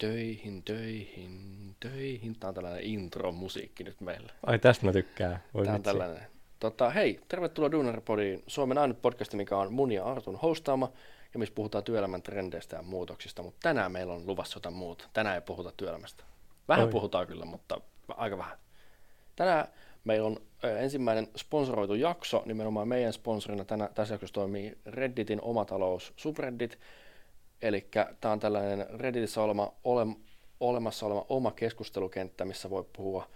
Töihin, töihin, töihin. Tämä on tällainen intro-musiikki nyt meillä. Ai tästä mä tykkään. Voi Tämä on tällainen. Tota, hei, tervetuloa Duunarpodiin, Suomen ainut podcast, mikä on mun ja Artun hostaama, ja missä puhutaan työelämän trendeistä ja muutoksista, mutta tänään meillä on luvassa jotain muuta. Tänään ei puhuta työelämästä. Vähän Oi. puhutaan kyllä, mutta aika vähän. Tänään meillä on ö, ensimmäinen sponsoroitu jakso, nimenomaan meidän sponsorina tänä, tässä jaksossa toimii Redditin omatalous subreddit, eli tämä on tällainen Redditissä olema, ole, olemassa oleva oma keskustelukenttä, missä voi puhua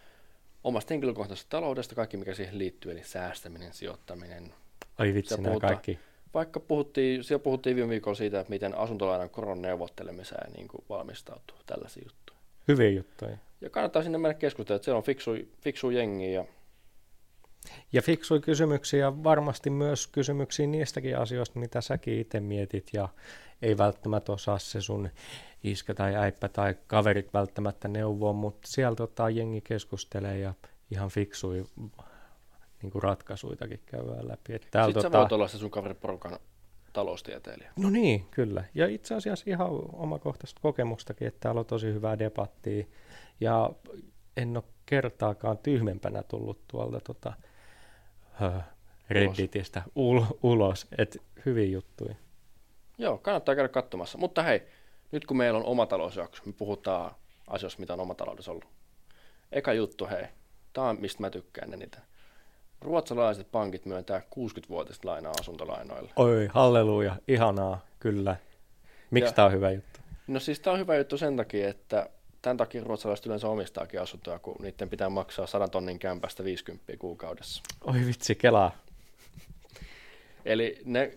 omasta henkilökohtaisesta taloudesta, kaikki mikä siihen liittyy, eli säästäminen, sijoittaminen. Ai vitsi, nämä puhutaan- kaikki. Vaikka puhuttiin, siellä puhuttiin viime viikolla siitä, että miten asuntolainan koron neuvottelemiseen niin kuin valmistautuu, tällaisia juttuja. Hyviä juttuja. Ja kannattaa sinne mennä keskustelemaan, että siellä on fiksu, fiksu jengi ja Ja fiksui kysymyksiä ja varmasti myös kysymyksiä niistäkin asioista, mitä säkin itse mietit ja ei välttämättä osaa se sun iskä tai äippä tai kaverit välttämättä neuvoa, mutta siellä tota, jengi keskustelee ja ihan fiksui niin kuin ratkaisuitakin käydään läpi. Et täällä, sitten sä tota, voit olla se sun kaveriporukan taloustieteilijä. No niin, kyllä. Ja itse asiassa ihan omakohtaista kokemustakin, että täällä on tosi hyvää debattia. Ja en ole kertaakaan tyhmempänä tullut tuolta tota, hö, Redditistä ul- ulos. Et hyviä juttuja. Joo, kannattaa käydä katsomassa. Mutta hei, nyt kun meillä on oma talousjakso, me puhutaan asioista, mitä on oma taloudessa ollut. Eka juttu, hei, tämä on mistä mä tykkään eniten. Ruotsalaiset pankit myöntää 60-vuotista lainaa asuntolainoille. Oi, halleluja, ihanaa, kyllä. Miksi tämä on hyvä juttu? No siis tämä on hyvä juttu sen takia, että tämän takia ruotsalaiset yleensä omistaakin asuntoja, kun niiden pitää maksaa 100 tonnin kämpästä 50 kuukaudessa. Oi vitsi, kelaa. Eli ne,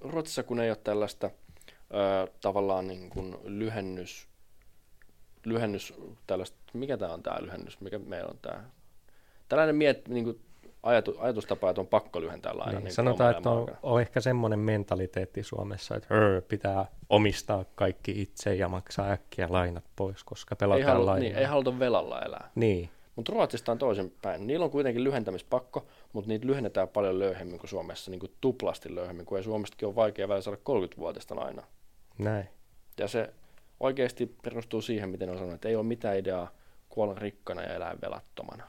Ruotsissa kun ei ole tällaista ö, tavallaan niin kuin lyhennys, lyhennys tällaista, mikä tämä on tämä lyhennys, mikä meillä on tämä, tällainen miet, niin kuin ajatu, ajatustapa, että on pakko lyhentää laina. Niin, niin sanotaan, että on, on ehkä semmoinen mentaliteetti Suomessa, että hör, pitää omistaa kaikki itse ja maksaa äkkiä lainat pois, koska ei, pelataan halu, lainaa. niin, ei haluta velalla elää. niin. Mutta Ruotsista on toisinpäin. Niillä on kuitenkin lyhentämispakko, mutta niitä lyhennetään paljon löyhemmin kuin Suomessa, niin kuin tuplasti löyhemmin, kun ei Suomestakin ole vaikea välillä saada 30-vuotista lainaa. näin. Ja se oikeasti perustuu siihen, miten on sanonut, että ei ole mitään ideaa kuolla rikkana ja elää velattomana.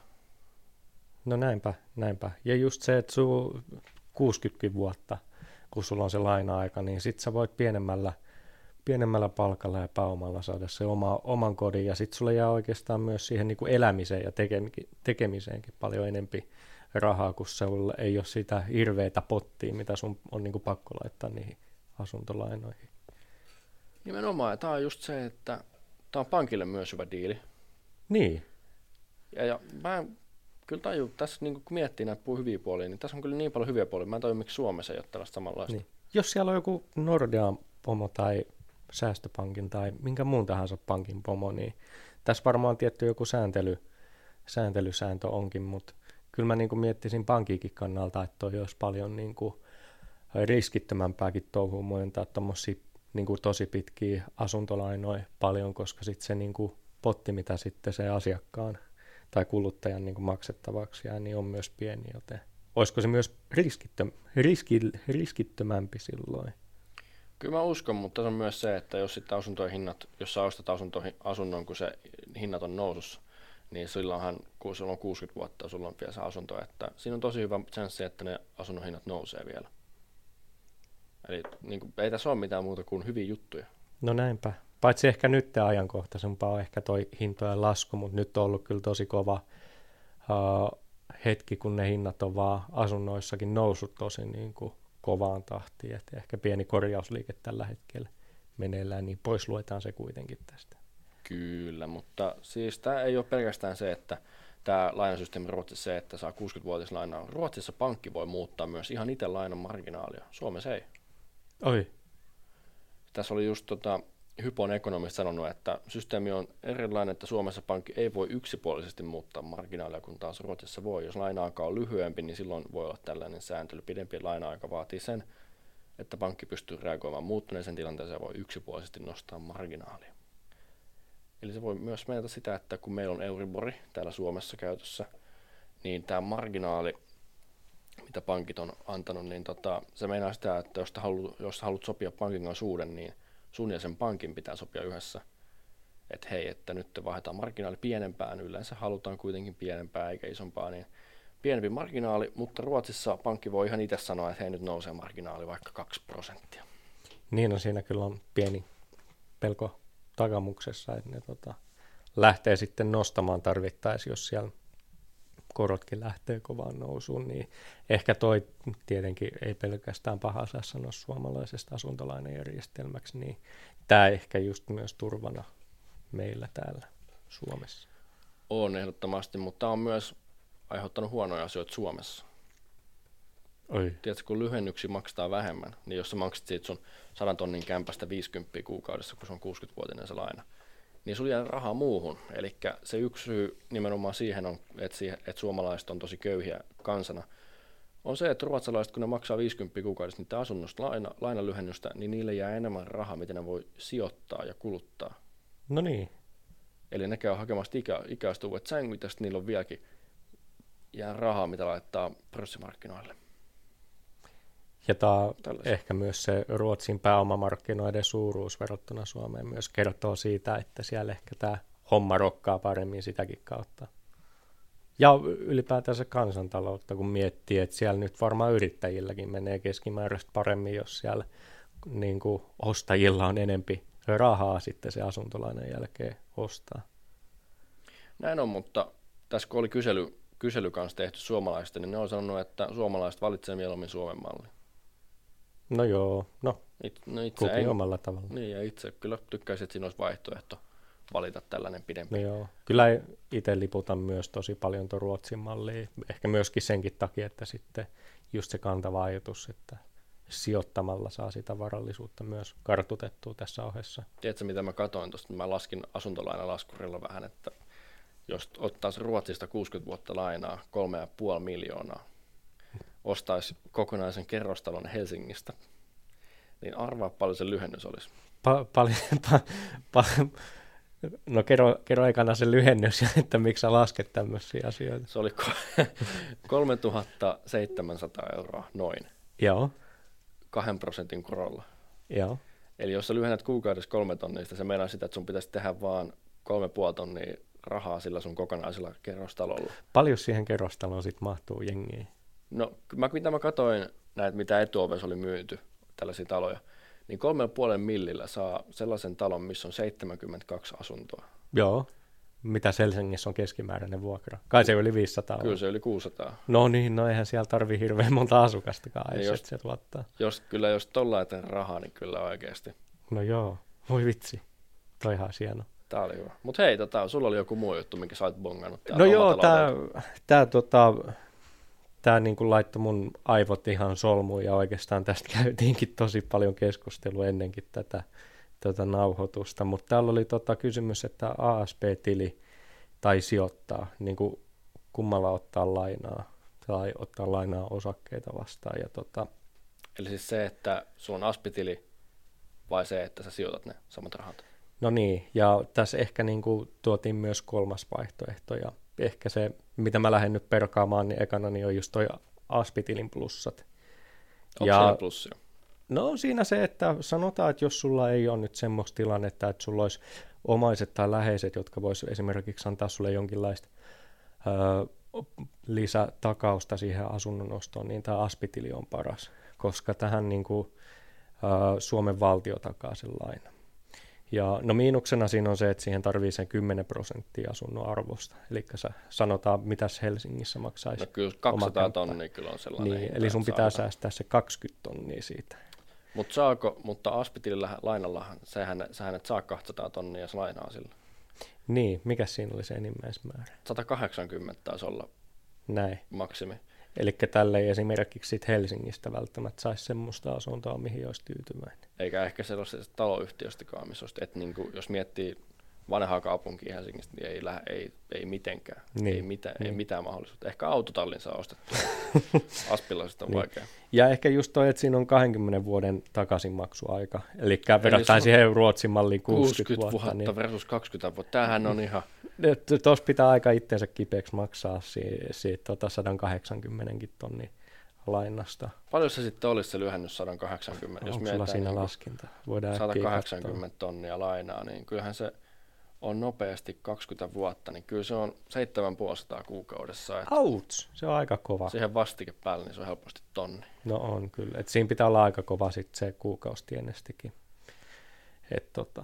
No näinpä, näinpä. Ja just se, että sun 60 vuotta, kun sulla on se laina-aika, niin sit sä voit pienemmällä, pienemmällä palkalla ja pääomalla saada se oma, oman kodin. Ja sit sulla jää oikeastaan myös siihen niin kuin elämiseen ja tekemi- tekemiseenkin paljon enempi rahaa, kun sulla ei ole sitä hirveätä pottia, mitä sun on niin kuin pakko laittaa niihin asuntolainoihin. Nimenomaan, ja tämä on just se, että tämä on pankille myös hyvä diili. Niin, Ja, ja mä en kyllä taju, tässä niin kun miettii näitä hyviä puolia, niin tässä on kyllä niin paljon hyviä puolia. Mä en taju, miksi Suomessa ei ole tällaista samanlaista. Niin. Jos siellä on joku Nordean pomo tai säästöpankin tai minkä muun tahansa pankin pomo, niin tässä varmaan tietty joku sääntely, sääntelysääntö onkin, mutta kyllä mä niin miettisin pankiikin kannalta, että toi olisi paljon niin kuin riskittömämpääkin touhua muojentaa tuommoisia niin tosi pitkiä asuntolainoja paljon, koska sitten se niin kuin potti, mitä sitten se asiakkaan tai kuluttajan niin kuin maksettavaksi jää, niin on myös pieni, joten olisiko se myös riskittö, riski, riskittömämpi silloin? Kyllä mä uskon, mutta tässä on myös se, että jos sitten asuntojen hinnat, jos sä ostat asuntoihin, asunnon, kun se hinnat on nousussa, niin silloinhan, kun sulla on 60 vuotta, sulla on vielä se asunto, että siinä on tosi hyvä chanssi, että ne asunnon hinnat nousee vielä. Eli niin kuin, ei tässä ole mitään muuta kuin hyviä juttuja. No näinpä. Paitsi ehkä nyt ajankohtaisempaa on ehkä toi hintojen lasku, mutta nyt on ollut kyllä tosi kova uh, hetki, kun ne hinnat on vaan asunnoissakin noussut tosi niin kuin kovaan tahtiin. Et ehkä pieni korjausliike tällä hetkellä meneillään, niin pois luetaan se kuitenkin tästä. Kyllä, mutta siis tämä ei ole pelkästään se, että tämä lainasysteemi Ruotsissa se, että saa 60-vuotias lainaa. Ruotsissa pankki voi muuttaa myös ihan itse lainan marginaalia. Suomessa ei. Oi, Tässä oli just tota, Hypon ekonomista sanonut, että systeemi on erilainen, että Suomessa pankki ei voi yksipuolisesti muuttaa marginaalia, kun taas Ruotsissa voi. Jos laina-aika on lyhyempi, niin silloin voi olla tällainen sääntely. Pidempi laina-aika vaatii sen, että pankki pystyy reagoimaan muuttuneeseen tilanteeseen ja voi yksipuolisesti nostaa marginaalia. Eli se voi myös mennä sitä, että kun meillä on Euribori täällä Suomessa käytössä, niin tämä marginaali, mitä pankit on antanut, niin tota, se meinaa sitä, että jos, haluat, jos haluat sopia pankin kanssa uuden, niin sun ja sen pankin pitää sopia yhdessä. että hei, että nyt vaihdetaan marginaali pienempään, yleensä halutaan kuitenkin pienempää eikä isompaa, niin pienempi marginaali, mutta Ruotsissa pankki voi ihan itse sanoa, että hei nyt nousee marginaali vaikka 2 prosenttia. Niin on, siinä kyllä on pieni pelko takamuksessa, että ne tota, lähtee sitten nostamaan tarvittaessa, jos siellä korotkin lähtee kovaan nousuun, niin ehkä toi tietenkin ei pelkästään paha saa sanoa suomalaisesta asuntolainajärjestelmäksi, niin tämä ehkä just myös turvana meillä täällä Suomessa. On ehdottomasti, mutta on myös aiheuttanut huonoja asioita Suomessa. Oi. Tiedätkö, kun lyhennyksi maksaa vähemmän, niin jos sä maksat siitä sun 100 tonnin kämpästä 50 kuukaudessa, kun se on 60-vuotinen se laina, niin sulla jää rahaa muuhun. Eli se yksi syy nimenomaan siihen on, että, siihen, että suomalaiset on tosi köyhiä kansana, on se, että ruotsalaiset, kun ne maksaa 50 kuukaudessa niitä asunnosta laina, lainalyhennystä, niin niille jää enemmän rahaa, miten ne voi sijoittaa ja kuluttaa. No niin. Eli ne käy hakemassa ikä, ikäistuvat sängyt, ja niillä on vieläkin jää rahaa, mitä laittaa pörssimarkkinoille. Ja tämä ehkä myös se Ruotsin pääomamarkkinoiden suuruus verrattuna Suomeen myös kertoo siitä, että siellä ehkä tämä homma rokkaa paremmin sitäkin kautta. Ja ylipäätään kansantaloutta, kun miettii, että siellä nyt varmaan yrittäjilläkin menee keskimääräistä paremmin, jos siellä niin kuin ostajilla on enempi rahaa sitten se asuntolainen jälkeen ostaa. Näin on, mutta tässä kun oli kysely, kysely kanssa tehty suomalaisista, niin ne on sanonut, että suomalaiset valitsevat mieluummin Suomen malli. No joo, no, It, no itse en, omalla tavalla. Niin, ja itse kyllä tykkäisin, että siinä olisi vaihtoehto valita tällainen pidempi. No joo, kyllä itse liputan myös tosi paljon tuon Ruotsin malliin. Ehkä myöskin senkin takia, että sitten just se kantava ajatus, että sijoittamalla saa sitä varallisuutta myös kartutettua tässä ohessa. Tiedätkö, mitä mä katoin tuosta? Mä laskin asuntolainalaskurilla vähän, että jos ottaisi Ruotsista 60 vuotta lainaa, 3,5 miljoonaa, ostaisi kokonaisen kerrostalon Helsingistä, niin arvaa paljon se lyhennys olisi. Pa- paljon, pa- pa- no kerro, kerro aikana se lyhennys, että miksi sä lasket tämmöisiä asioita. Se oli 3700 euroa noin. Joo. Kahden prosentin korolla. Joo. Eli jos sä lyhennät kuukaudessa kolme tonnia, se meinaa sitä, että sun pitäisi tehdä vaan kolme puoli tonnia rahaa sillä sun kokonaisella kerrostalolla. Paljon siihen kerrostaloon sitten mahtuu jengiä? No, mä, mitä mä katsoin näitä, mitä etuovessa oli myyty, tällaisia taloja, niin kolmen puolen millillä saa sellaisen talon, missä on 72 asuntoa. Joo. Mitä Helsingissä on keskimääräinen vuokra? Kai se yli 500 Kyllä se yli 600. No niin, no eihän siellä tarvi hirveän monta asukastakaan, jos, se tuottaa. Jos, kyllä jos tolla rahaa, niin kyllä oikeasti. No joo, voi vitsi. Toihan hieno. Tää oli hyvä. Mut hei, tota, sulla oli joku muu juttu, minkä sä oot bongannut. No joo, tää, tää tota, tämä niin kuin laittoi mun aivot ihan solmuun ja oikeastaan tästä käytiinkin tosi paljon keskustelua ennenkin tätä tota nauhoitusta, mutta täällä oli tota kysymys, että ASP-tili tai sijoittaa, niin kuin kummalla ottaa lainaa tai ottaa lainaa osakkeita vastaan. Ja tota, Eli siis se, että sun on aspitili vai se, että sä sijoitat ne samat rahat? No niin, ja tässä ehkä niin kuin tuotiin myös kolmas vaihtoehto, ja ehkä se, mitä mä lähden nyt perkaamaan, niin ekana niin on just toi Aspitilin plussat. Onko ja, plussia? No siinä se, että sanotaan, että jos sulla ei ole nyt semmoista tilannetta, että sulla olisi omaiset tai läheiset, jotka vois esimerkiksi antaa sulle jonkinlaista ö, lisätakausta siihen asunnon ostoon, niin tämä Aspitili on paras, koska tähän niin kuin, ö, Suomen valtio takaa sen laina. Ja no miinuksena siinä on se, että siihen tarvii sen 10 prosenttia asunnon arvosta. Eli sanotaan, mitäs Helsingissä maksaisi. No kyllä 200 tonnia kyllä on sellainen. Niin, eli sun pitää saada. säästää se 20 tonnia siitä. Mut saako, mutta Aspitilillä lainallahan, sehän, sehän et saa 200 tonnia, jos lainaa sillä. Niin, mikä siinä oli se enimmäismäärä? 180 taisi olla Näin. maksimi. Eli tälle ei esimerkiksi sit Helsingistä välttämättä saisi semmoista asuntoa, mihin olisi tyytyväinen. Eikä ehkä sellaisesta taloyhtiöstäkaan, missä olisi, että niin kuin, jos miettii vanhaa kaupunkia Helsingistä, niin ei, lähe, ei, ei mitenkään, niin. ei, mitään, niin. ei mitään mahdollisuutta. Ehkä autotallin saa ostettua, aspilaisesta on niin. vaikea. Ja ehkä just toi, että siinä on 20 vuoden takaisinmaksuaika, eli verrattuna siihen Ruotsin malliin 60, 60 vuotta. vuotta niin... versus 20 vuotta, tämähän on ihan... Tuossa pitää aika itsensä kipeäksi maksaa siitä, siitä tota 180 tonnin lainasta. Paljon se sitten olisi se lyhennys 180? Onko jos sulla siinä niin laskinta? Voidaan 180 tonnia lainaa, niin kyllähän se on nopeasti 20 vuotta, niin kyllä se on 7500 kuukaudessa. Että Outs, se on aika kova. siihen vastike päälle, niin se on helposti tonni. No on kyllä. Et siinä pitää olla aika kova sit se kuukaustienestikin. Et tota,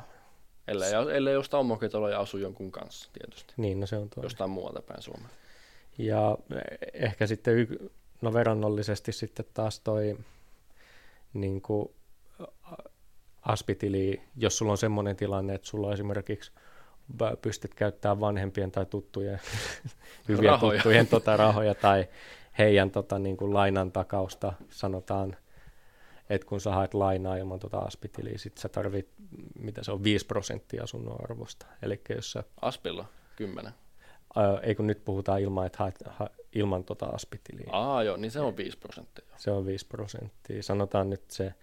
Ellei, ellei ostaa omakotitaloja ja asu jonkun kanssa tietysti. niin, no se on toinen. Jostain muualta päin Suomea. Ja ehkä sitten, y- no verrannollisesti sitten taas toi niin kuin aspitili, jos sulla on semmoinen tilanne, että sulla on esimerkiksi pystyt käyttämään vanhempien tai tuttujen, hyviä Rahoja. tuttujen tota, rahoja tai heidän tota, niin kuin lainan takausta, sanotaan, että kun sä haet lainaa ilman tota aspitiliä, sit sä tarvit, mitä se on, 5 prosenttia asunnon arvosta. Eli jos sä Aspilla 10. Ää, ei kun nyt puhutaan ilman, että haet, ha, ilman tota aspitiliä. Aa joo, niin se on 5 prosenttia. Se on 5 prosenttia. Sanotaan nyt se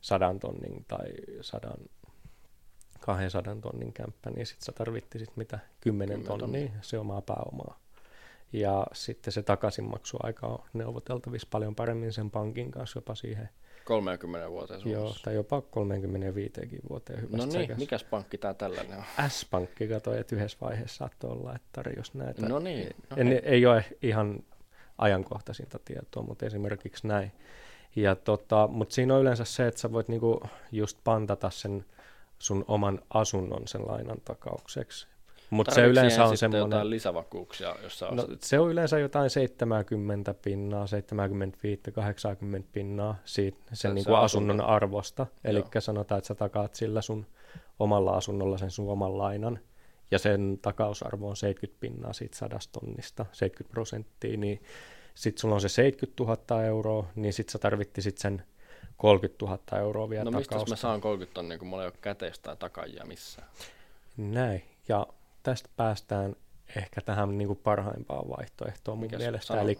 sadan tonnin tai sadan, 200 tonnin kämppä, niin sitten sä tarvittisit mitä 10 10 tonnia, se omaa pääomaa. Ja sitten se takaisinmaksuaika on neuvoteltavissa paljon paremmin sen pankin kanssa, jopa siihen, 30 vuoteen joo, Suomessa. tai jopa 35 vuoteen hyvästä No niin, säkästä. mikäs pankki tää tällainen on? S-pankki katsoi, että yhdessä vaiheessa saattoi olla, että tarjosi näitä. No niin, no en, hei. ei ole ihan ajankohtaisinta tietoa, mutta esimerkiksi näin. Ja tota, mutta siinä on yleensä se, että sä voit niinku just pantata sen sun oman asunnon sen lainan takaukseksi. Mutta se yleensä on semmoinen... jotain lisävakuuksia, jos sä No, se on yleensä jotain 70 pinnaa, 75, 80 pinnaa siitä, sen Se- niin se kuin asunto. asunnon arvosta. Eli sanotaan, että sä takaat sillä sun omalla asunnolla sen sun oman lainan, ja sen takausarvo on 70 pinnaa siitä sadasta tonnista, 70 prosenttia, niin sitten sulla on se 70 000 euroa, niin sitten sä tarvittisit sen 30 000 euroa vielä No mistä mä saan 30 tonnia, kun mulla ei ole käteistä tai takajia missään? Näin, ja tästä päästään ehkä tähän niin kuin parhaimpaan vaihtoehtoon mun mielestä. Eli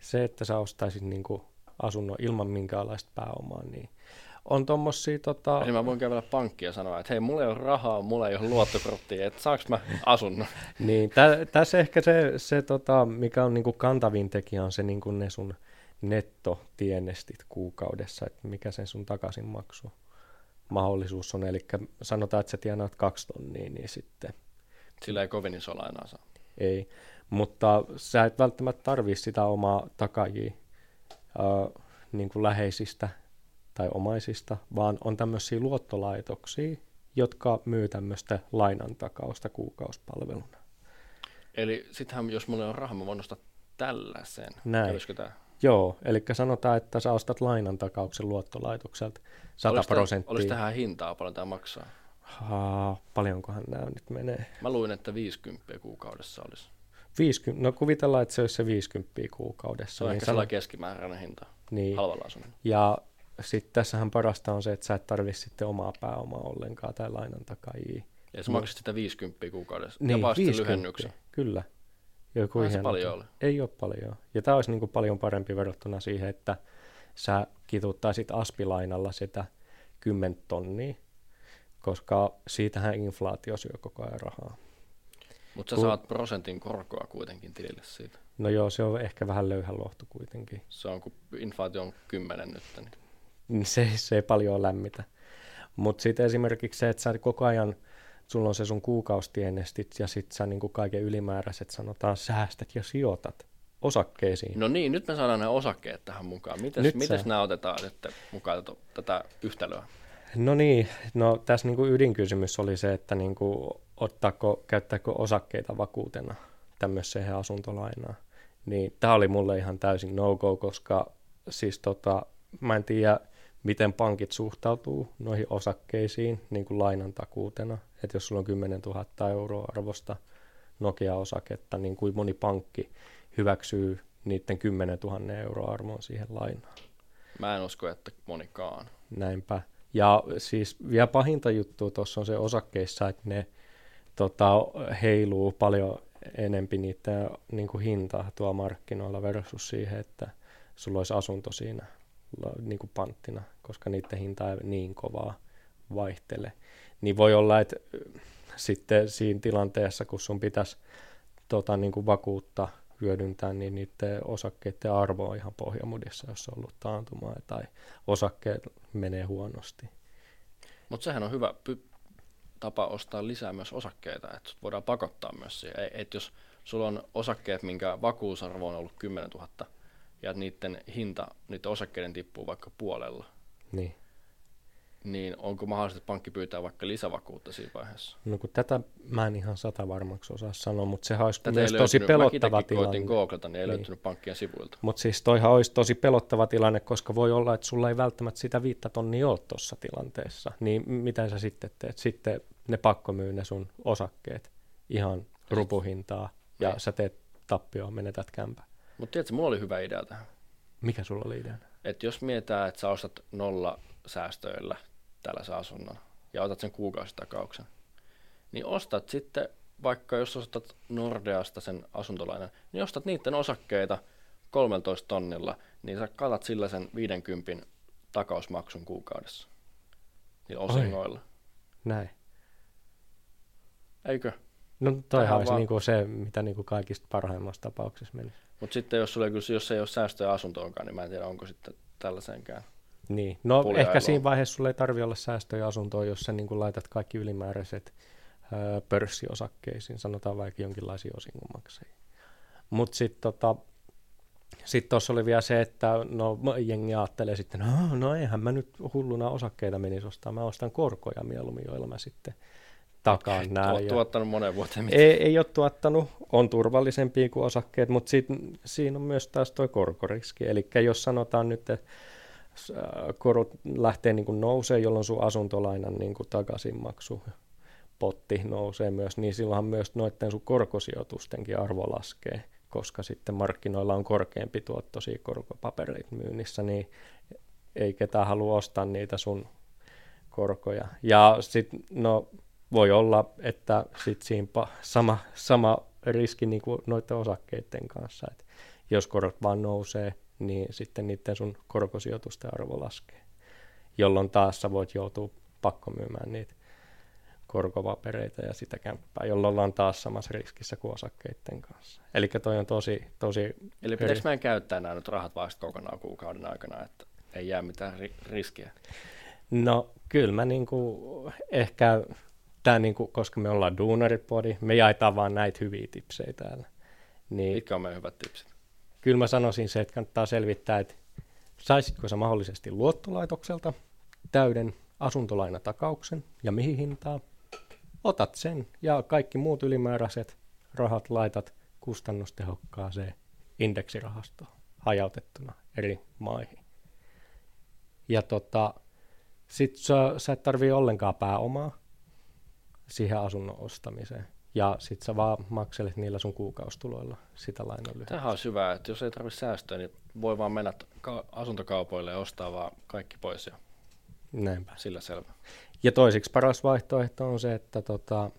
se, että sä ostaisit niin kuin asunnon ilman minkäänlaista pääomaa, niin on tommosia tota, Eli mä voin kävellä pankkiin ja sanoa, että hei, mulla ei ole rahaa, mulla ei ole luottokorttia, että saaks mä asunnon? Niin, tä, tässä ehkä se, se tota, mikä on niinku kantavin tekijä, on se niinku ne sun nettotienestit kuukaudessa, että mikä sen sun takaisinmaksu mahdollisuus on. Eli sanotaan, että sä tienaat kaksi tonnia, niin sitten Sillä ei kovin iso lainaa saa. ei. Mutta sä et välttämättä tarvii sitä omaa takajia äh, niin kuin läheisistä tai omaisista, vaan on tämmöisiä luottolaitoksia, jotka myy tämmöistä lainantakausta kuukauspalveluna. Eli sittenhän, jos mulla ole rahaa, mä voin ostaa tällaisen. Näin. Kävisikö tää? Joo, eli sanotaan, että sä ostat lainantakauksen luottolaitokselta 100 Olis tää- prosenttia. Olis tähän hintaa, paljon tämä maksaa? Haa, paljonkohan nämä nyt menee? Mä luin, että 50 kuukaudessa olisi. 50, no kuvitellaan, että se olisi se 50 kuukaudessa. Se on niin ehkä sano- sellainen keskimääräinen hinta niin, halvalla asunnolla. Ja sitten tässähän parasta on se, että sä et tarvitse sitten omaa pääomaa ollenkaan tai lainan takajia. Ja sä maksat sitä 50 kuukaudessa. Niin, Jopa sitten 50, lyhennyksen. Kyllä. Joku Eihän se paljon ole. Ei ole paljon. Ja tämä olisi niin kuin paljon parempi verrattuna siihen, että sä kituuttaisit aspilainalla sitä 10 tonnia, koska siitähän inflaatio syö koko ajan rahaa. Mutta sä Kun- saat prosentin korkoa kuitenkin tilille siitä. No joo, se on ehkä vähän löyhä lohtu kuitenkin. Se on, kun inflaatio on 10 nyt, Niin Se, se ei paljon lämmitä. Mutta sitten esimerkiksi se, että sä koko ajan, sulla on se sun kuukaustienestit ja sitten sä niin kaiken ylimääräiset sanotaan säästät ja sijoitat osakkeisiin. No niin, nyt me saadaan nämä osakkeet tähän mukaan. Mites, Nyt mites sä- nämä otetaan nyt mukaan tätä, tätä yhtälöä? No niin, no tässä niinku ydinkysymys oli se, että niinku ottaako, käyttääkö osakkeita vakuutena tämmöiseen asuntolainaan. Niin tämä oli mulle ihan täysin no-go, koska siis tota, mä en tiedä, miten pankit suhtautuu noihin osakkeisiin niin kuin lainan takuutena. Että jos sulla on 10 000 euroa arvosta Nokia-osaketta, niin kuin moni pankki hyväksyy niiden 10 000 euroa arvoon siihen lainaan. Mä en usko, että monikaan. Näinpä. Ja siis vielä pahinta juttua tuossa on se osakkeissa, että ne tota, heiluu paljon enempi niiden niin kuin hintaa tuolla markkinoilla versus siihen, että sulla olisi asunto siinä niin kuin panttina, koska niiden hinta ei niin kovaa vaihtele. Niin voi olla, että ö, sitten siinä tilanteessa, kun sun pitäisi tota, niin kuin vakuutta hyödyntää, niin niiden osakkeiden arvo on ihan pohjamudissa, jos on ollut taantumaa tai osakkeet menee huonosti. Mutta sehän on hyvä. Py- tapa ostaa lisää myös osakkeita, että voidaan pakottaa myös siihen. Ei- Et jos sulla on osakkeet, minkä vakuusarvo on ollut 10 000, ja että niiden hinta, niiden osakkeiden tippuu vaikka puolella, Niin. niin onko mahdollista, että pankki pyytää vaikka lisävakuutta siinä vaiheessa? No kun tätä mä en ihan sata varmaksi osaa sanoa, mutta sehän olisi Tätä myös tosi pelottava itsekin koitin tilanne. googlata, niin ei Niin. löytynyt pankkien sivuilta. Mutta siis toihan olisi tosi pelottava tilanne, koska voi olla, että sulla ei välttämättä sitä viittä tonnia ole tuossa tilanteessa. Niin miten sä sitten teet? Sitten ne pakko myy ne sun osakkeet ihan rupuhintaa ja Niin. sä teet tappioon, menetät kämpä. Mutta tiedätkö, mulla oli hyvä idea tähän. Mikä sulla oli ideana? Että jos mietitään, että sä ostat nolla säästöillä tällaisen asunnon ja otat sen kuukausitakauksen, niin ostat sitten, vaikka jos ostat Nordeasta sen asuntolainan, niin ostat niiden osakkeita 13 tonnilla, niin sä katat sillä sen 50 takausmaksun kuukaudessa niillä osingoilla. Näin. Eikö? No toihan olisi vaan- niinku se, mitä niinku kaikista parhaimmassa tapauksessa menisi. Mutta sitten jos, kyllä- jos ei ole säästöjä asuntoonkaan, niin mä en tiedä, onko sitten tällaiseenkään. Niin, no ehkä siinä vaiheessa sulla ei tarvi olla säästöjä asuntoon, jos sä niin laitat kaikki ylimääräiset ö, pörssiosakkeisiin, sanotaan vaikka jonkinlaisia osingonmaksajia. Mutta sitten tota, sit tuossa oli vielä se, että no jengi ajattelee sitten, no, no eihän mä nyt hulluna osakkeita menisi ostaa, mä ostan korkoja mieluummin, joilla mä sitten nämä. Oot tuottanut monen vuoteen. Ei, ei ole tuottanut, on turvallisempia kuin osakkeet, mutta sit, siinä on myös taas tuo korkoriski. Eli jos sanotaan nyt, että ää, korot lähtee niin kuin nousee, jolloin sun asuntolainan niin kuin takaisinmaksu potti nousee myös, niin silloinhan myös noiden sun korkosijoitustenkin arvo laskee, koska sitten markkinoilla on korkeampi tuottoisia korkopapereita myynnissä, niin ei ketään halua ostaa niitä sun korkoja. Ja sitten, no voi olla, että sit siinä sama, sama riski niin kuin noiden osakkeiden kanssa, että jos korot vaan nousee, niin sitten niiden sun korkosijoitusten arvo laskee, jolloin taas sä voit joutua pakko myymään niitä korkopapereita ja sitä kämppää, jolloin ollaan taas samassa riskissä kuin osakkeiden kanssa. Eli toi on tosi, tosi Eli pitäisikö meidän käyttää nämä nyt rahat vasta kokonaan kuukauden aikana, että ei jää mitään ri- riskiä? No kyllä mä niinku, ehkä, tää niinku, koska me ollaan duunaripodi, me jaetaan vaan näitä hyviä tipsejä täällä. Niin Mitkä on meidän hyvät tipsit? kyllä mä sanoisin se, että kannattaa selvittää, että saisitko sä mahdollisesti luottolaitokselta täyden asuntolainatakauksen ja mihin hintaan. Otat sen ja kaikki muut ylimääräiset rahat laitat kustannustehokkaaseen indeksirahastoon hajautettuna eri maihin. Ja tota, sit sä, sä et tarvii ollenkaan pääomaa siihen asunnon ostamiseen. Ja sit sä vaan makselet niillä sun kuukaustuloilla sitä lainan. Tämähän on hyvä, että jos ei tarvitse säästöä, niin voi vaan mennä ka- asuntokaupoille ja ostaa vaan kaikki pois ja Näinpä. sillä selvä. Ja toiseksi paras vaihtoehto on se, että tota,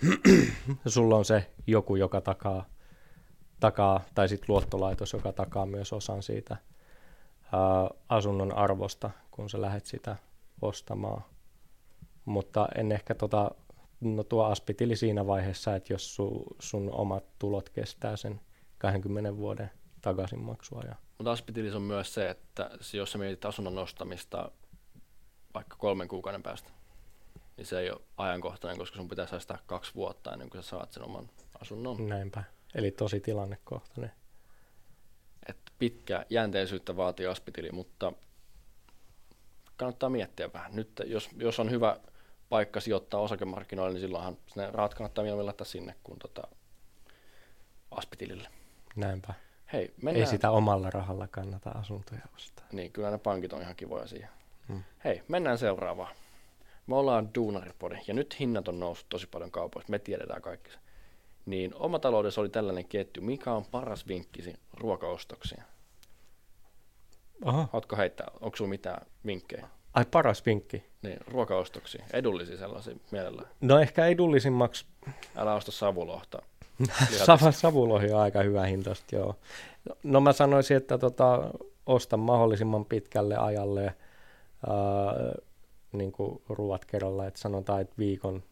sulla on se joku, joka takaa, takaa tai sitten luottolaitos, joka takaa myös osan siitä ää, asunnon arvosta, kun sä lähdet sitä ostamaan. Mutta en ehkä tota, no tuo aspitili siinä vaiheessa, että jos su, sun omat tulot kestää sen 20 vuoden takaisinmaksua. Ja, Mutta Aspitilis on myös se, että jos sä mietit asunnon ostamista vaikka kolmen kuukauden päästä, niin se ei ole ajankohtainen, koska sun pitää säästää kaksi vuotta ennen kuin sä saat sen oman asunnon. näinpä. Eli tosi tilannekohtainen. Et pitkä jänteisyyttä vaatii Aspitili, mutta kannattaa miettiä vähän. Nyt jos, jos on hyvä paikka sijoittaa osakemarkkinoille, niin silloinhan ne rahat kannattaa mieluummin laittaa sinne kuin tota Aspitilille. Näinpä. Hei, mennään. Ei sitä omalla rahalla kannata asuntoja ostaa. Niin, kyllä ne pankit on ihan kivoja siihen. Hmm. Hei, mennään seuraavaan. Me ollaan Duunaripodi ja nyt hinnat on noussut tosi paljon kaupoista. Me tiedetään kaikki se. Niin omataloudessa oli tällainen ketju. Mikä on paras vinkkisi ruokaostoksiin? Aha. Ootko heittää, onko sulla mitään vinkkejä? Ai paras vinkki. Niin, ruokaostoksiin. Edullisia sellaisia mielellään. No ehkä edullisimmaksi Älä osta savulohta. Sama savulohi on aika hyvä hintaista, joo. No, mä sanoisin, että tota, osta mahdollisimman pitkälle ajalle ää, niin kuin ruuat kerralla, että sanotaan, että viikon,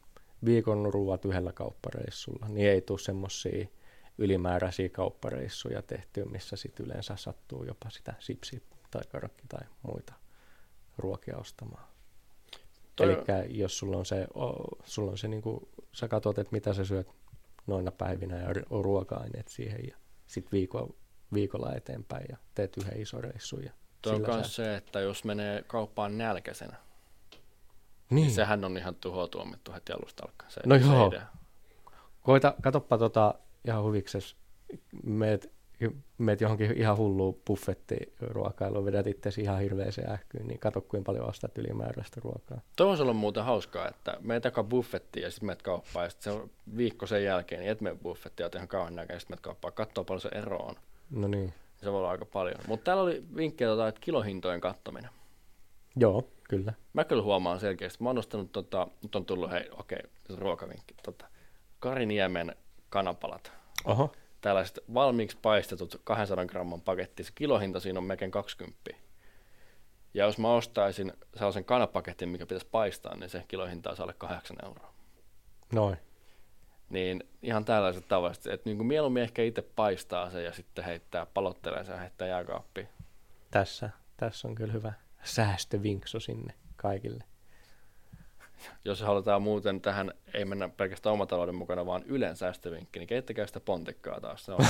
viikon ruuat yhdellä kauppareissulla, niin ei tule semmoisia ylimääräisiä kauppareissuja tehtyä, missä sitten yleensä sattuu jopa sitä sipsi tai karkki tai muita ruokia ostamaan. Eli jos sulla on se, o, sulla on se niin kuin, sä katsot, että mitä sä syöt noina päivinä ja ruoka-aineet siihen ja sitten viikolla, viikolla eteenpäin ja teet yhden ison reissun. Ja Tuo on myös se, että jos menee kauppaan nälkäisenä, niin. niin sehän on ihan tuhoa tuomittu heti alusta alkaen. Se, no joo. Idea. Koita, katoppa tota ihan huvikses, meet, meet johonkin ihan hulluun buffettiruokailuun, vedät itse ihan hirveeseen ähkyyn, niin kato kuinka paljon ostat ylimääräistä ruokaa. Tuo on ollut muuten hauskaa, että meet eka buffettiin ja sitten meet kauppaan ja sitten se on viikko sen jälkeen, niin et mene buffettiin, ja ihan kauan näkään, ja sitten meet kauppaan, katsoo paljon se ero on. No niin. Se voi olla aika paljon. Mutta täällä oli vinkkejä, tota, että kilohintojen kattominen. Joo, kyllä. Mä kyllä huomaan selkeästi. Mä oon nostanut, tota, nyt on tullut, hei, okei, okay, ruokavinkki. Tota, Kariniemen kanapalat. Oho. Tällaiset valmiiksi paistetut 200 gramman paketti. Se kilohinta siinä on melkein 20. Ja jos mä ostaisin sellaisen kanapaketin, mikä pitäisi paistaa, niin se kilohinta olisi alle 8 euroa. Noin. Niin ihan tällaiset tavat, että niin kuin mieluummin ehkä itse paistaa se ja sitten heittää, palottelee sen ja heittää jääkaappiin. Tässä, tässä on kyllä hyvä säästövinkso sinne kaikille. Jos halutaan muuten tähän, ei mennä pelkästään omatalouden mukana, vaan yleensä säästövinkki, niin keittäkää sitä pontikkaa taas. Se on,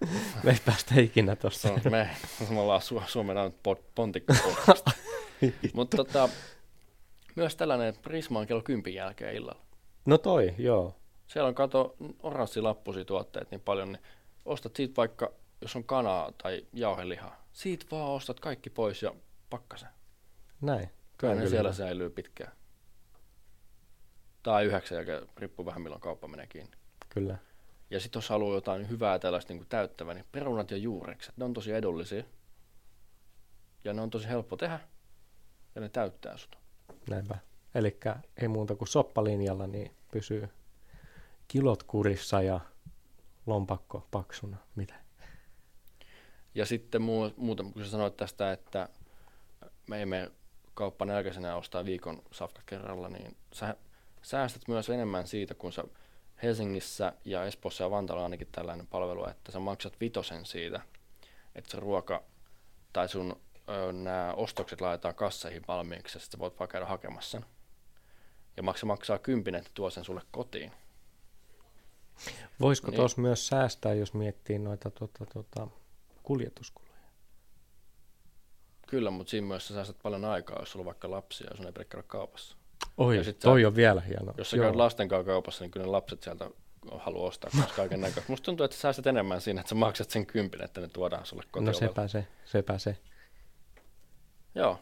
me ei päästä ikinä tuossa. Me, me ollaan Su- Suomen ainut pontikka Mutta tota, myös tällainen Prisma on kello 10 jälkeen illalla. No toi, joo. Siellä on kato oranssilappusia tuotteet niin paljon, niin ostat siitä vaikka, jos on kanaa tai jauhelihaa, siitä vaan ostat kaikki pois ja pakkasen. Näin. Kyllä ne siellä säilyy pitkään. Tai yhdeksän jälkeen, riippuu vähän milloin kauppa menee kiinni. Kyllä. Ja sitten jos haluaa jotain hyvää tällaista niin täyttävää, niin perunat ja juurekset, ne on tosi edullisia. Ja ne on tosi helppo tehdä. Ja ne täyttää sut. Näinpä. Eli ei muuta kuin soppalinjalla, niin pysyy kilot kurissa ja lompakko paksuna. Mitä? Ja sitten muu, muuta, kun sä sanoit tästä, että me emme kauppa nälkäisenä ostaa viikon safka kerralla, niin sä säästät myös enemmän siitä, kun sä Helsingissä ja Espoossa ja Vantaalla on ainakin tällainen palvelu, että sä maksat vitosen siitä, että se ruoka tai sun nämä ostokset laitetaan kasseihin valmiiksi ja sitten voit vaan käydä hakemassa sen. Ja maksa maksaa kympin, että tuo sen sulle kotiin. Voisiko niin. tuossa myös säästää, jos miettii noita tuota, tuota, kuljetuskuluja? Kyllä, mutta siinä myös sä säästät paljon aikaa, jos sulla on vaikka lapsia ja sun ei pidä kaupassa. Oi, ja sit toi sä, on vielä hieno. Jos sä käyt lasten kanssa kaupassa, niin kyllä ne lapset sieltä haluaa ostaa kaiken näköistä. Musta tuntuu, että sä säästät enemmän siinä, että sä maksat sen kympin, että ne tuodaan sulle kotiin. No sepä se, sepä se. Joo.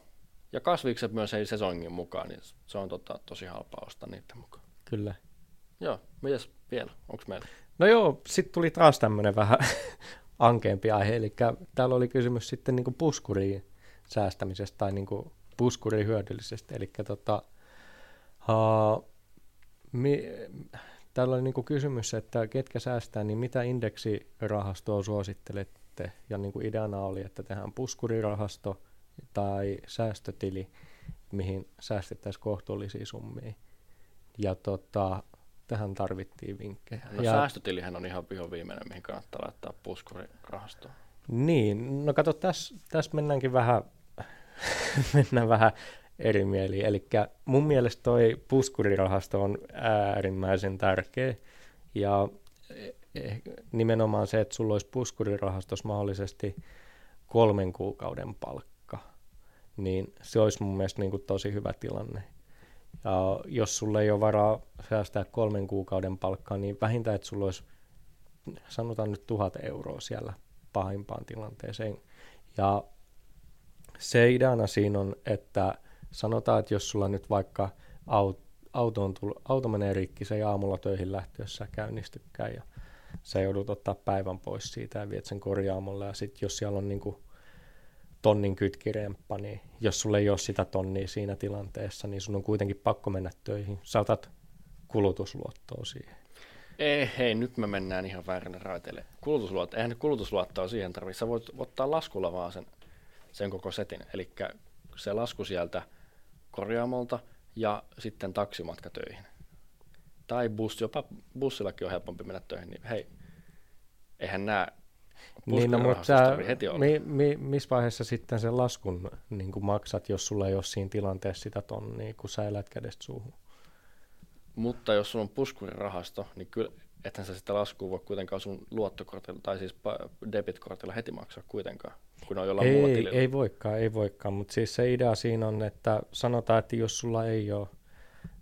Ja kasvikset myös ei sesongin mukaan, niin se on tota, tosi halpaa ostaa niiden mukaan. Kyllä. Joo, mitäs vielä? Onko meillä? No joo, sitten tuli taas tämmöinen vähän ankeampi aihe, eli täällä oli kysymys sitten niin puskuriin säästämisestä tai niin puskuriin hyödyllisestä, eli tota, uh, mi, täällä oli niin kysymys, että ketkä säästää, niin mitä indeksirahastoa suosittelette, ja niin kuin ideana oli, että tehdään puskurirahasto tai säästötili, mihin säästettäisiin kohtuullisia summia. Ja tota, tähän tarvittiin vinkkejä. No ja, säästötilihän on ihan viho viimeinen, mihin kannattaa laittaa puskurirahastoon. Niin, no kato, tässä täs mennäänkin vähän, mennään vähän eri mieliin. Eli mun mielestä toi puskurirahasto on äärimmäisen tärkeä. Ja eh, nimenomaan se, että sulla olisi puskurirahastossa mahdollisesti kolmen kuukauden palkka, niin se olisi mun mielestä niin kuin tosi hyvä tilanne. Ja jos sulle ei ole varaa säästää kolmen kuukauden palkkaa, niin vähintään, että sulla olisi, sanotaan nyt tuhat euroa siellä pahimpaan tilanteeseen. Ja se ideana siinä on, että sanotaan, että jos sulla nyt vaikka auto, on tullut, auto menee rikki, se ei aamulla töihin lähtiössä käynnistykään ja sä joudut ottaa päivän pois siitä ja viet sen korjaamolle ja sitten jos siellä on niinku tonnin kytkiremppa, niin jos sulle ei ole sitä tonnia siinä tilanteessa, niin sun on kuitenkin pakko mennä töihin. Saatat kulutusluottoa siihen. Ei, hei, nyt me mennään ihan vääränä raiteille. Kulutusluotto, eihän kulutusluottoa siihen tarvitse. Sä voit ottaa laskulla vaan sen, sen koko setin. Eli se lasku sieltä korjaamolta ja sitten taksimatka töihin. Tai bussi, jopa bussillakin on helpompi mennä töihin. Niin hei, eihän nämä Niin, no, mutta sä, heti olla. mi, mi, missä vaiheessa sitten sen laskun niin kuin maksat, jos sulla ei ole siinä tilanteessa sitä tonnia, kun sä elät kädestä suuhun? Mutta jos sulla on puskurirahasto, niin kyllä ethän sä sitä laskua voi kuitenkaan sun luottokortilla tai siis debitkortilla heti maksaa kuitenkaan, kun on jollain muulla Ei, tilillä. ei voikaan, ei voikaan, mutta siis se idea siinä on, että sanotaan, että jos sulla ei ole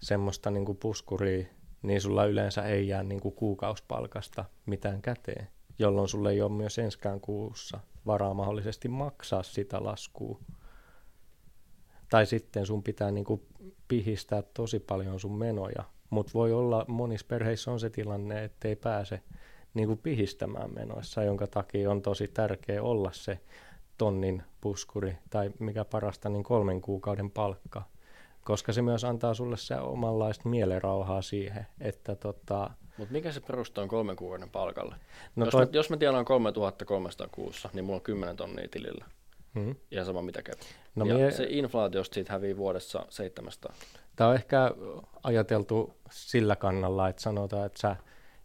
semmoista niin kuin puskuria, niin sulla yleensä ei jää niin kuin kuukausipalkasta mitään käteen, jolloin sulla ei ole myös enskään kuussa varaa mahdollisesti maksaa sitä laskua. Tai sitten sun pitää niin kuin pihistää tosi paljon sun menoja, mutta voi olla, monissa perheissä on se tilanne, että ei pääse niin kuin pihistämään menoissa, jonka takia on tosi tärkeä olla se tonnin puskuri tai mikä parasta, niin kolmen kuukauden palkka. Koska se myös antaa sulle se omanlaista mielenrauhaa siihen, että tota, Mutta mikä se perusta on kolmen kuukauden palkalle? no jos, toi, mä, jos mä tienaan 3300 kuussa, niin mulla on 10 tonnia tilillä. hmm. Ihan sama mitä käy. no ja mie, se inflaatiosta siitä hävii vuodessa 700. Tämä on ehkä ajateltu sillä kannalla, että sanotaan, että sä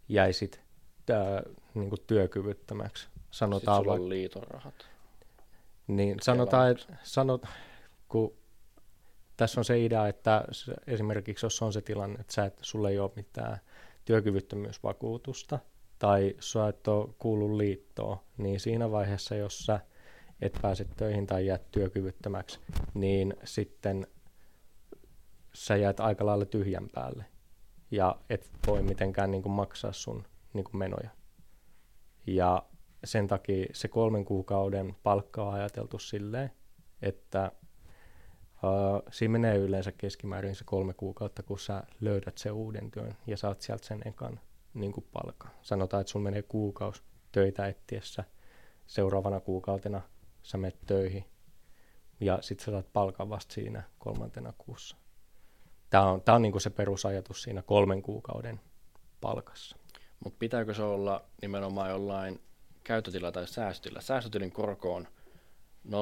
jäisit tää, niin kuin työkyvyttömäksi. Sitten Sanotaan sulla vaikka, on liiton rahat. Niin sanotaan, että sanot, kun tässä on se idea, että esimerkiksi jos on se tilanne, että sä et, sulla ei ole mitään työkyvyttömyysvakuutusta tai sä et ole kuulu liittoon, niin siinä vaiheessa, jos sä et pääse töihin tai jäät työkyvyttömäksi, niin sitten sä jäät aika lailla tyhjän päälle ja et voi mitenkään niin kuin maksaa sun niin kuin menoja. Ja sen takia se kolmen kuukauden palkka on ajateltu silleen, että uh, siinä menee yleensä keskimäärin se kolme kuukautta, kun sä löydät sen uuden työn ja saat sieltä sen ekan niin kuin palkan. Sanotaan, että sun menee kuukausi töitä etsiessä, seuraavana kuukautena sä menet töihin ja sit sä saat palkan vasta siinä kolmantena kuussa. Tämä on, tää on niinku se perusajatus siinä kolmen kuukauden palkassa. Mutta pitääkö se olla nimenomaan jollain käyttötila tai säästötillä? Säästötilin korko on 0,5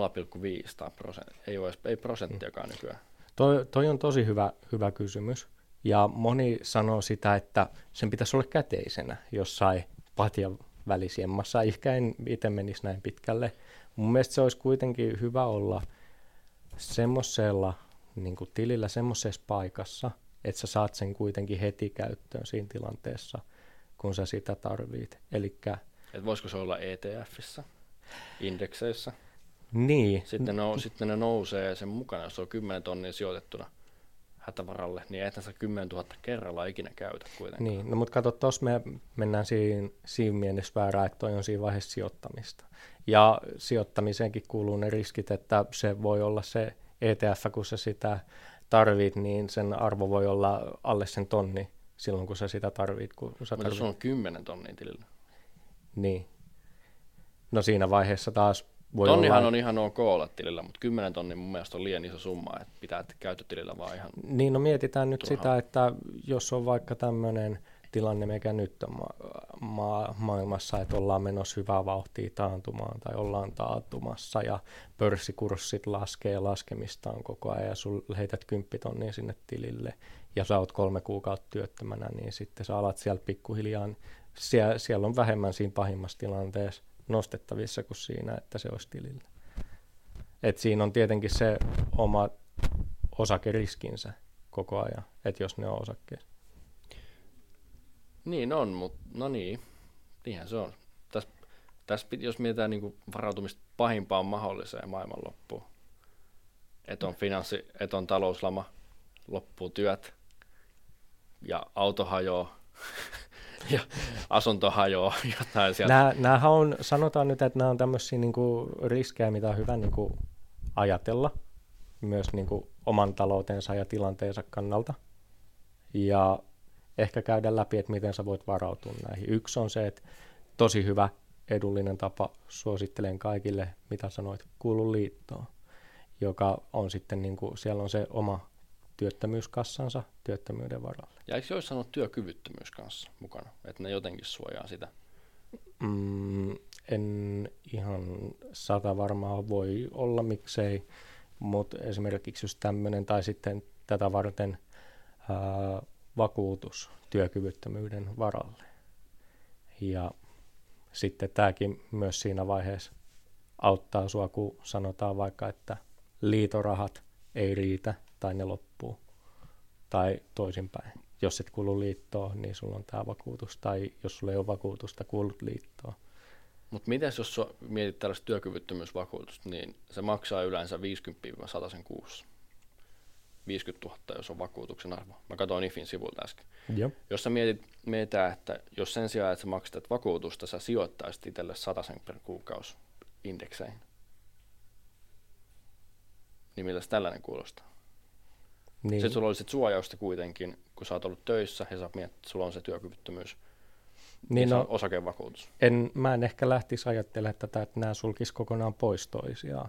tai prosent, ei, ole, ei prosenttiakaan nykyään. Toi, toi on tosi hyvä, hyvä kysymys. Ja moni sanoo sitä, että sen pitäisi olla käteisenä jossain patjan välisiemmassa. Ehkä en itse menisi näin pitkälle. Mun mielestä se olisi kuitenkin hyvä olla semmoisella niin tilillä, semmoisessa paikassa, että sä saat sen kuitenkin heti käyttöön siinä tilanteessa, kun sä sitä tarvit. Eli Et voisiko se olla ETFissä, indekseissä? niin, Sitten ne, on, sitten ne nousee sen mukana, jos on 10 tonnia sijoitettuna hätävaralle, niin ethän sä 10 000 kerralla ikinä käytä kuitenkaan. Niin, no mutta kato, tuossa me mennään siinä, siinä mielessä väärään, että toi on siinä vaiheessa sijoittamista. Ja sijoittamiseenkin kuuluu ne riskit, että se voi olla se ETF, kun sä sitä tarvit, niin sen arvo voi olla alle sen tonni silloin, kun sä sitä tarvit. Kun sä Mutta jos tarvit. sulla on 10 tonnia tilillä. Niin. No siinä vaiheessa taas voi Tonnihan olla... on ihan ok olla tilillä, mutta 10 tonnia mun mielestä on liian iso summa, että pitää käyttötilillä vaan ihan... Niin, no mietitään nyt Turhaa. sitä, että jos on vaikka tämmöinen tilanne, mikä nyt on ma- ma- maailmassa, että ollaan menossa hyvää vauhtia taantumaan tai ollaan taantumassa ja pörssikurssit laskee laskemistaan koko ajan ja sul heität kymppitonnia sinne tilille ja sä oot kolme kuukautta työttömänä, niin sitten sä alat sieltä pikkuhiljaa, siellä, siellä on vähemmän siinä pahimmassa tilanteessa nostettavissa kuin siinä, että se olisi tilillä. Et siinä on tietenkin se oma osakeriskinsä koko ajan, että jos ne on osakkeet. Niin on, mutta no niin, niinhän se on. Tässä, tässä pit- jos mietitään niin varautumista pahimpaan mahdolliseen maailmanloppuun, että on finanssi, että on talouslama, loppuu työt ja auto hajoaa ja asunto hajoaa, jotain sieltä. Nämä, on, sanotaan nyt, että nämä on tämmöisiä niinku riskejä, mitä on hyvä niinku ajatella myös niinku oman taloutensa ja tilanteensa kannalta. Ja ehkä käydä läpi, että miten sä voit varautua näihin. Yksi on se, että tosi hyvä edullinen tapa, suosittelen kaikille, mitä sanoit, kuulu liittoon, joka on sitten, niinku, siellä on se oma työttömyyskassansa työttömyyden varalle. Ja eikö olisi sanonut työkyvyttömyys kanssa mukana, että ne jotenkin suojaa sitä? Mm, en ihan sata varmaa voi olla, miksei, mutta esimerkiksi just tämmöinen tai sitten tätä varten ää, vakuutus työkyvyttömyyden varalle. Ja sitten tämäkin myös siinä vaiheessa auttaa sua, kun sanotaan vaikka, että liitorahat ei riitä tai ne loppuu. Tai toisinpäin. Jos et kuulu liittoon, niin sulla on tämä vakuutus. Tai jos sulla ei ole vakuutusta, kuulut liittoon. Mutta miten jos sä mietit tällaista työkyvyttömyysvakuutusta, niin se maksaa yleensä 50-100 kuussa. 50 000, jos on vakuutuksen arvo. Mä katsoin IFin sivulta äsken. Joo. Jos sä mietit, mietitään, että jos sen sijaan, että sä maksat vakuutusta, sä sijoittaisit itselle 100 per kuukausi indekseihin, niin miltä tällainen kuulostaa? Niin. Sitten sulla olisi suojausta kuitenkin, kun sä oot ollut töissä ja sä että sulla on se työkyvyttömyys. Niin, niin no, osakevakuutus. En, mä en ehkä lähtisi ajattelemaan tätä, että nämä sulkis kokonaan pois toisiaan.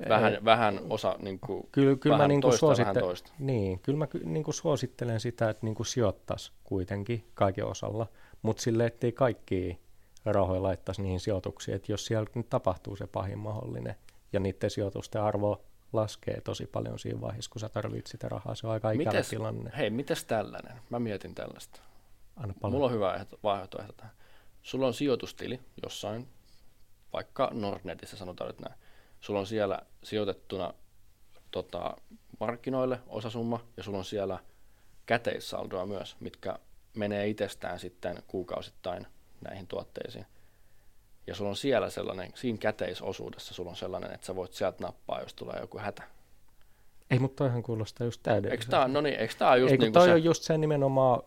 Et vähän, e- vähän osa, niin kuin, kyllä, kyllä vähän mä niin kuin toista, suositte- vähän toista. Niin, kyllä mä niin kuin suosittelen sitä, että niin kuin sijoittaisi kuitenkin kaiken osalla, mutta sille, ettei kaikki rahoja laittaisi niihin sijoituksiin, että jos siellä nyt tapahtuu se pahin mahdollinen ja niiden sijoitusten arvo laskee tosi paljon siinä vaiheessa, kun sä tarvitset sitä rahaa, se on aika ikävä Mites, tilanne. hei, mites tällainen? Mä mietin tällaista. Anna paljon. Mulla on hyvä ehto- vaihtoehto tähän. Sulla on sijoitustili jossain, vaikka Nordnetissä sanotaan nyt näin. Sulla on siellä sijoitettuna tota, markkinoille osasumma ja sulla on siellä käteissaldoa myös, mitkä menee itsestään sitten kuukausittain näihin tuotteisiin. Ja sulla on siellä sellainen, siinä käteisosuudessa sulla on sellainen, että sä voit sieltä nappaa, jos tulee joku hätä. Ei, mutta toihan kuulostaa just Eikö täydelliseltä. tää, no niin, eikö tää just Ei, kun niin toi se, on just se nimenomaan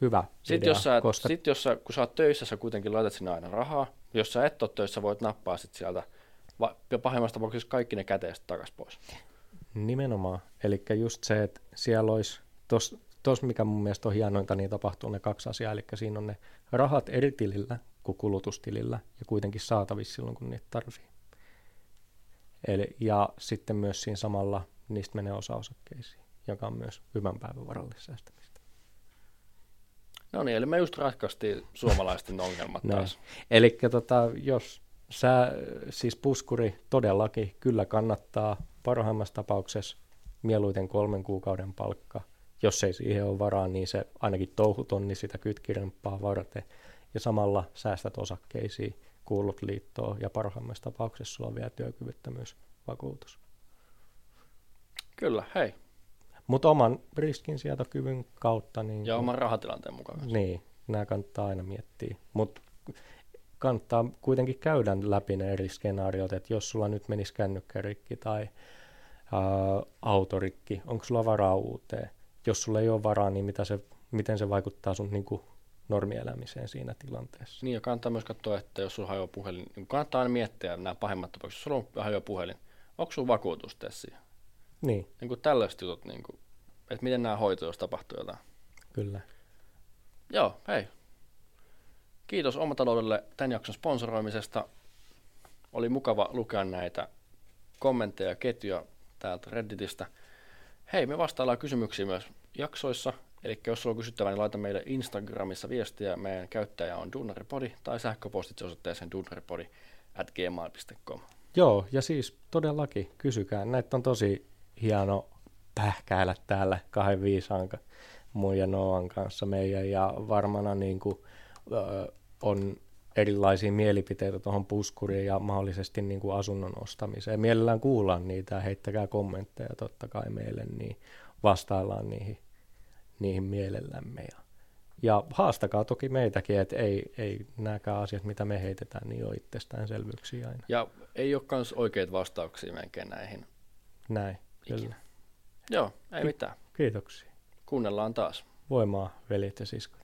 hyvä Sitten idea, jos, sä, koska sit jos sä, kun sä oot töissä, sä kuitenkin laitat sinne aina rahaa. Jos sä et ole töissä, voit nappaa sit sieltä va- pahimmassa tapauksessa kaikki ne käteistä takas pois. Nimenomaan. Eli just se, että siellä olisi, tos, tos mikä mun mielestä on hienointa, niin tapahtuu ne kaksi asiaa. Eli siinä on ne rahat eri tilillä kuin kulutustilillä ja kuitenkin saatavissa silloin, kun niitä tarvii. Eli, ja sitten myös siinä samalla niistä menee osa osakkeisiin, joka on myös hyvän päivän varalle säästämistä. No niin, eli me just ratkaistiin suomalaisten ongelmat taas. Eli tota, jos sä, siis puskuri todellakin kyllä kannattaa parhaimmassa tapauksessa mieluiten kolmen kuukauden palkka. Jos ei siihen ole varaa, niin se ainakin touhutonni sitä kytkiremppaa varten. Ja samalla säästät osakkeisiin, kuulut liittoon ja parhaimmassa tapauksessa sulla on vielä työkyvyttömyysvakuutus. Kyllä, hei. Mutta oman riskinsietokyvyn kautta, niin, Ja oman rahatilanteen mukaan. niin nämä kannattaa aina miettiä. Mutta kannattaa kuitenkin käydä läpi ne eri skenaariot, että jos sulla nyt menisi kännykkärikki tai ää, autorikki, onko sulla varaa uuteen? Jos sulla ei ole varaa, niin mitä se, miten se vaikuttaa sun niin kuin, normielämiseen siinä tilanteessa? Niin ja kannattaa myös katsoa, että jos sulla hajoaa puhelin, niin kannattaa aina miettiä nämä pahimmat tapaukset. Jos sulla on hajoaa puhelin, onko sulla vakuutus tässä siihen? Niin, Niin kuin tällaiset jutut, niin kuin, että miten nämä hoituu, jos tapahtuu jotain. kyllä. Joo, hei. Kiitos Omataloudelle tämän jakson sponsoroimisesta. Oli mukava lukea näitä kommentteja ja ketjuja täältä Redditistä. Hei, me vastaillaan kysymyksiin myös jaksoissa. Eli jos sulla on kysyttävää, niin laita meille Instagramissa viestiä. Meidän käyttäjä on Dunnaripodi tai sähköpostitse osoitteeseen dunnaripodi at gmail.com. Joo, ja siis todellakin kysykää. Näitä on tosi hieno pähkäillä täällä kahden viisaan ka- mun ja Noan kanssa meidän, ja varmana niin kuin, ö, on erilaisia mielipiteitä tuohon puskuriin ja mahdollisesti niin kuin asunnon ostamiseen. Mielellään kuullaan niitä ja heittäkää kommentteja totta kai meille, niin vastaillaan niihin, niihin mielellämme. Ja, ja haastakaa toki meitäkin, että ei, ei nämäkään asiat, mitä me heitetään, niin ole itsestäänselvyyksiä aina. Ja ei ole myös oikeita vastauksia melkein näihin. Näin, Ikinä. kyllä. Joo, ei mitään. Kiitoksia. Kuunnellaan taas. Voimaa, veljet ja siskot.